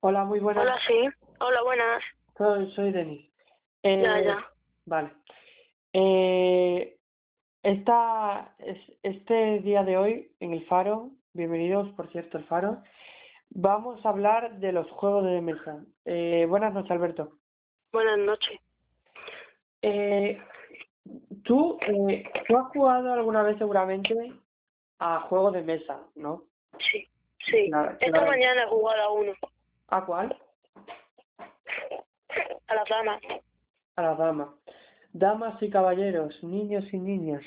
Hola, muy buenas. Hola, sí. Hola, buenas. Soy, soy Denis. Eh, Ya, ya. Vale. Eh, esta, es- este día de hoy en el Faro, bienvenidos por cierto al Faro, vamos a hablar de los juegos de mesa. Eh, buenas noches, Alberto. Buenas noches. Eh, tú, eh, tú has jugado alguna vez seguramente a juegos de mesa, ¿no? Sí, sí. Claro, Esta claro. mañana he jugado a uno, ¿A cuál? a las damas. A las damas. Damas y caballeros, niños y niñas.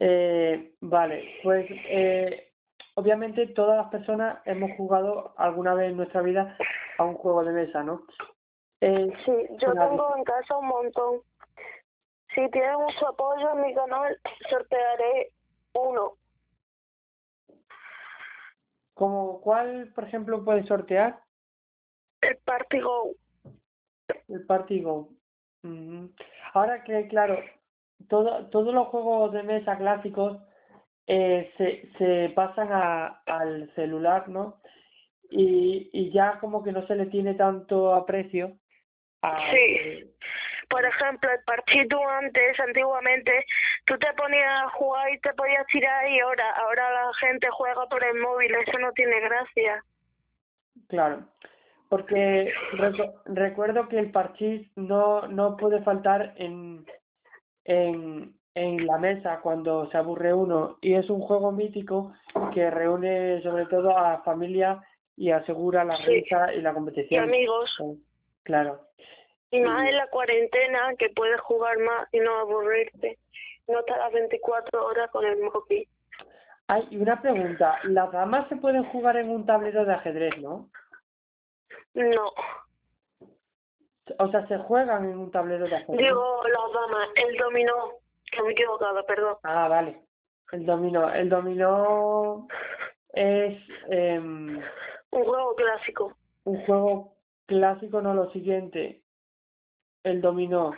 Eh, vale, pues eh, obviamente todas las personas hemos jugado alguna vez en nuestra vida a un juego de mesa, ¿no? Eh, Sí, yo tengo en casa un montón. Si tiene mucho apoyo en mi canal, sortearé uno. Como ¿Cuál, por ejemplo, puedes sortear? El Party Go. El Party Go. Ahora que, claro, todo, todos los juegos de mesa clásicos eh, se, se pasan a, al celular, ¿no? Y, y ya como que no se le tiene tanto aprecio a... Sí. Por ejemplo, el partido antes, antiguamente, tú te ponías a jugar y te podías tirar y ahora, ahora la gente juega por el móvil, eso no tiene gracia. Claro, porque recu- recuerdo que el parchís no, no puede faltar en, en, en la mesa cuando se aburre uno y es un juego mítico que reúne sobre todo a familia y asegura la Sí. risa y la Y competición. amigos, Claro, y más en la cuarentena, que puedes jugar más y no aburrirte. No estar las 24 horas con el móvil. hay y una pregunta, las damas se pueden jugar en un tablero de ajedrez, ¿no? No, O sea, se juegan en un tablero de ajedrez. digo las damas, el dominó, que me he equivocado, perdón. Ah, vale. El dominó. El dominó es em, Un juego clásico. un juego clásico, no lo siguiente. El dominó.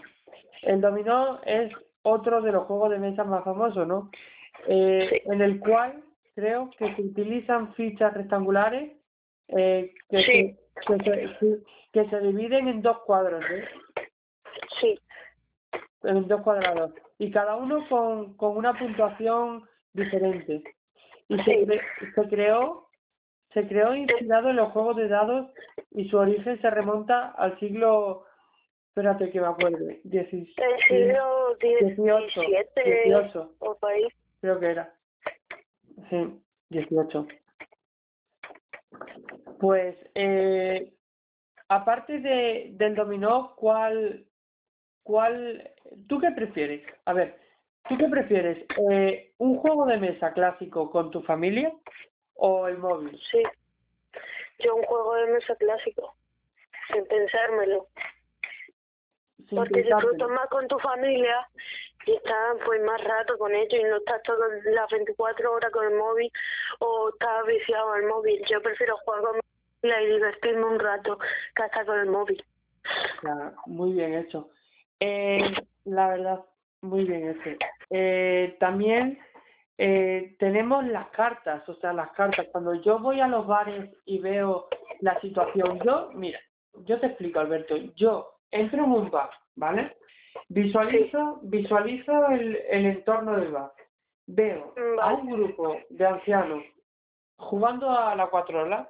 El dominó es otro de los juegos de mesa más famosos, ¿no? Eh, Sí. En el cual creo que se utilizan fichas rectangulares eh, que, Sí. se, que, se, que- que se dividen en dos cuadros, ¿eh? Sí, en dos cuadrados y cada uno con, con una puntuación diferente y se, cre- se creó se creó inspirado en los juegos de dados y su origen se remonta al siglo espérate que me acuerde dieci- el siglo dieciocho, XVII dieciocho, o país. creo que era sí 18 pues eh, aparte de del dominó cuál ¿Cuál, tú qué prefieres? A ver, ¿tú qué prefieres? Eh, ¿Un juego de mesa clásico con tu familia o el móvil? Sí. Yo un juego de mesa clásico, sin pensármelo. Porque disfrutas más con tu familia y estás pues más rato con ellos y no estás todas las 24 horas con el móvil o estás viciado al móvil. Yo prefiero jugar con mi familia y divertirme un rato que estar con el móvil. Ya, muy bien hecho. Eh, la verdad, muy bien hecho. Eh, también eh, tenemos las cartas, o sea, las cartas. Cuando yo voy a los bares y veo la situación, yo, mira, yo te explico, Alberto, yo entro en un bar, ¿vale? Visualizo, visualizo el, el entorno del bar. Veo a un grupo de ancianos jugando a la cuatrola,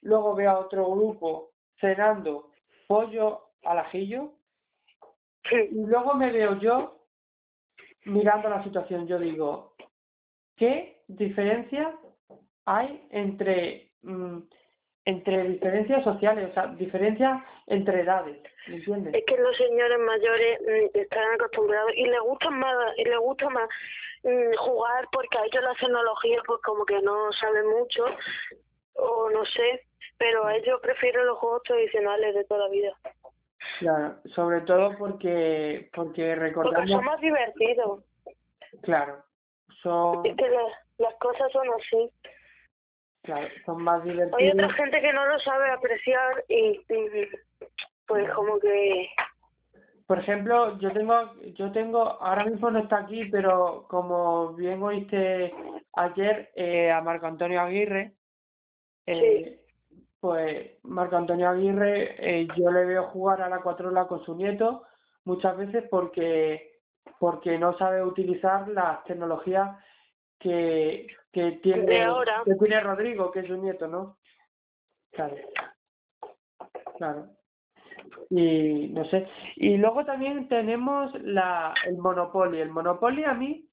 luego veo a otro grupo cenando pollo al ajillo y luego me veo yo mirando la situación. Yo digo, ¿qué diferencia hay entre mm, entre diferencias sociales, o sea, diferencias entre edades, ¿me entiendes? Es que los señores mayores mm, están acostumbrados y les gusta más y les gusta más mm, jugar porque a ellos la tecnología pues como que no saben mucho o no sé, pero a ellos prefieren los juegos tradicionales de toda la vida. Claro, sobre todo porque porque Porque recordamos, son más divertidos. claro, son Es que las, las cosas son así. Claro, son más Hay divertidos. otra gente que no lo sabe apreciar y, y, pues como que Por ejemplo, yo tengo, yo tengo, ahora mismo no está aquí, pero como bien oíste ayer eh, a Marco Antonio Aguirre, eh, pues Marco Antonio Aguirre, eh, yo le veo jugar a la cuatrola con su nieto muchas veces porque, porque no sabe utilizar las tecnologías que, que tiene, ahora. que tiene Rodrigo, que es su nieto, ¿no? Claro. Claro. Y no sé. Y luego también tenemos la, el Monopoly. El Monopoly a mí,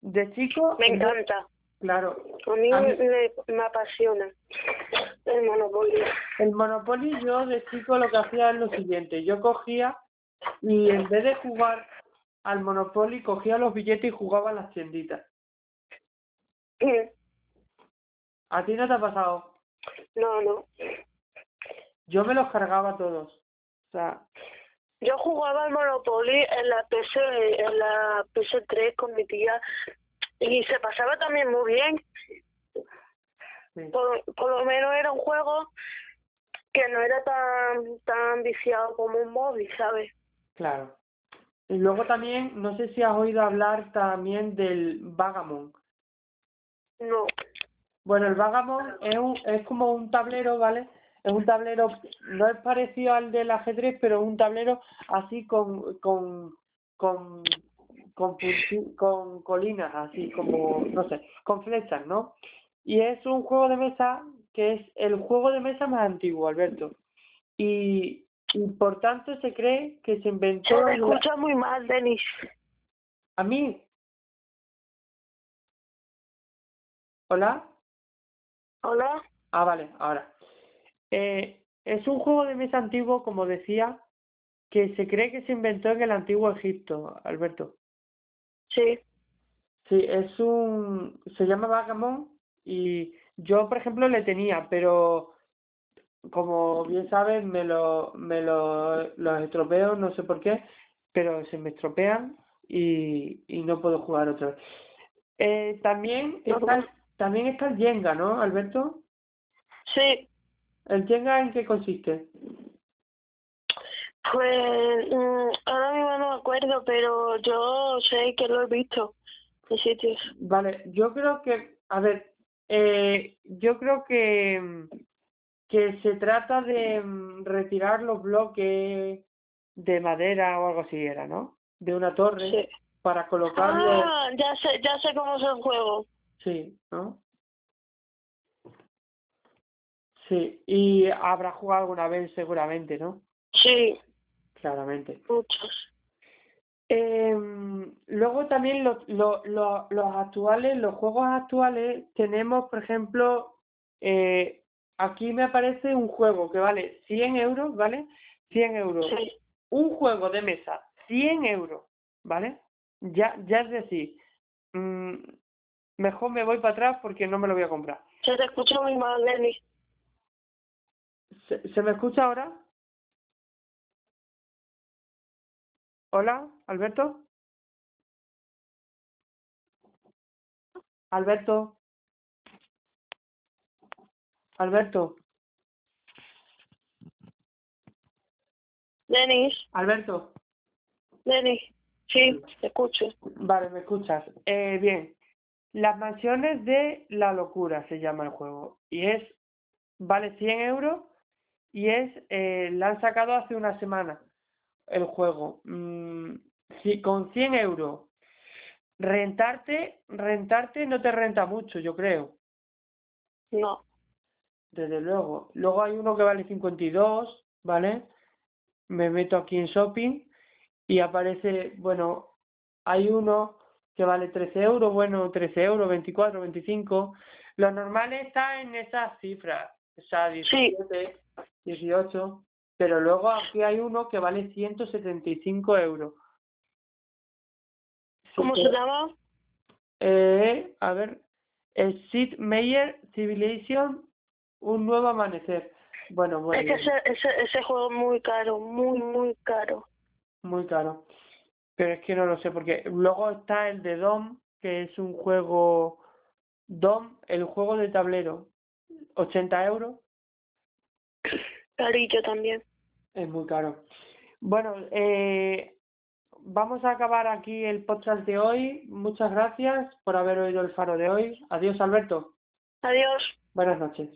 de chico... Me encanta. Claro. A mí, A mí- Me, me apasiona el Monopoly. El Monopoly yo de chico lo que hacía es lo siguiente. Yo cogía y en vez de jugar al Monopoly, cogía los billetes y jugaba en las tienditas. ¿A ti no te ha pasado? No, no. Yo me los cargaba todos. O sea, Yo jugaba al Monopoly en la PS, en la PS3 con mi tía y se pasaba también muy bien. sí. Por, por lo menos era un juego que no era tan tan viciado como un móvil, ¿sabes? Claro. Y luego también, no sé si has oído hablar también del Vagamon. No. Bueno, el Vagamon es, un, es como un tablero, ¿vale? Es un tablero, no es parecido al del ajedrez, pero es un tablero así con, con, con, con, colinas, así como, no sé, con flechas, ¿no? Y es un juego de mesa que es el juego de mesa más antiguo, Alberto. Y, y por tanto se cree que se Se inventó... la- escucha muy mal, Denis. ¿A mí? ¿Hola? ¿Hola? Ah, vale, ahora. Eh, es un juego de mesa antiguo, como decía, que se cree que se inventó en el antiguo Egipto, Alberto. Sí. Sí, es un... se llama Vagamon y yo, por ejemplo, le tenía, pero como bien sabes, me lo, me lo, los estropeo, no sé por qué, pero se me estropean y, y no puedo jugar otra vez. Eh, también está, también está el Jenga, ¿no, Alberto? Sí. ¿El Jenga en qué consiste? Pues mm, ahora mismo no me acuerdo, pero yo sé que lo he visto en sitios. Vale, yo creo que, a ver, eh, yo creo que, que se trata de mm, retirar los bloques de madera o algo así era, ¿no? De una torre Sí. para colocarlo, Ah, ya sé, ya sé cómo es el juego. Sí, ¿no? Sí, y habrá jugado alguna vez seguramente, ¿no? Sí, Claramente. muchos. Em, luego también los, actuales, los juegos actuales, tenemos, por ejemplo, eh, aquí me aparece un juego que vale 100 euros, ¿vale? 100 euros. Sí. Un juego de mesa, 100 euros, ¿vale? Ya, ya es decir, mm, mejor me voy para atrás porque no me lo voy a comprar. Se te escucha muy mal, Denis. ¿Se, ¿se me escucha ahora? Hola, Alberto. Alberto. Alberto. Denis, Alberto. Denis. Sí, te escucho. Vale, me escuchas. Eh, bien. Las mansiones de la locura se llama el juego. Y es, vale 100 euros y es, eh, la han sacado hace una semana el juego. Mm, si con 100 euros rentarte, rentarte no te renta mucho, yo creo. No. Desde luego. Luego hay uno que vale 52, ¿vale? Me meto aquí en shopping y aparece, bueno, hay uno que vale 13 euros, bueno, 13 euros, 24, 25. Lo normal está en esas cifras, o sea, 17, 18, pero luego aquí hay uno que vale 175 euros. ¿Cómo se llama? eh, a ver, el Sid Meier Civilization, un nuevo amanecer. Bueno, muy es que ese, ese, ese juego es muy caro, muy, muy caro. muy caro. Pero es que no lo sé, porque luego está el de Dom, que es un juego Dom, el juego de tablero, 80 euros, Carillo también. es muy caro. Bueno, eh, vamos a acabar aquí el podcast de hoy. Muchas gracias por haber oído el faro de hoy. Adiós, Alberto. Adiós. Buenas noches.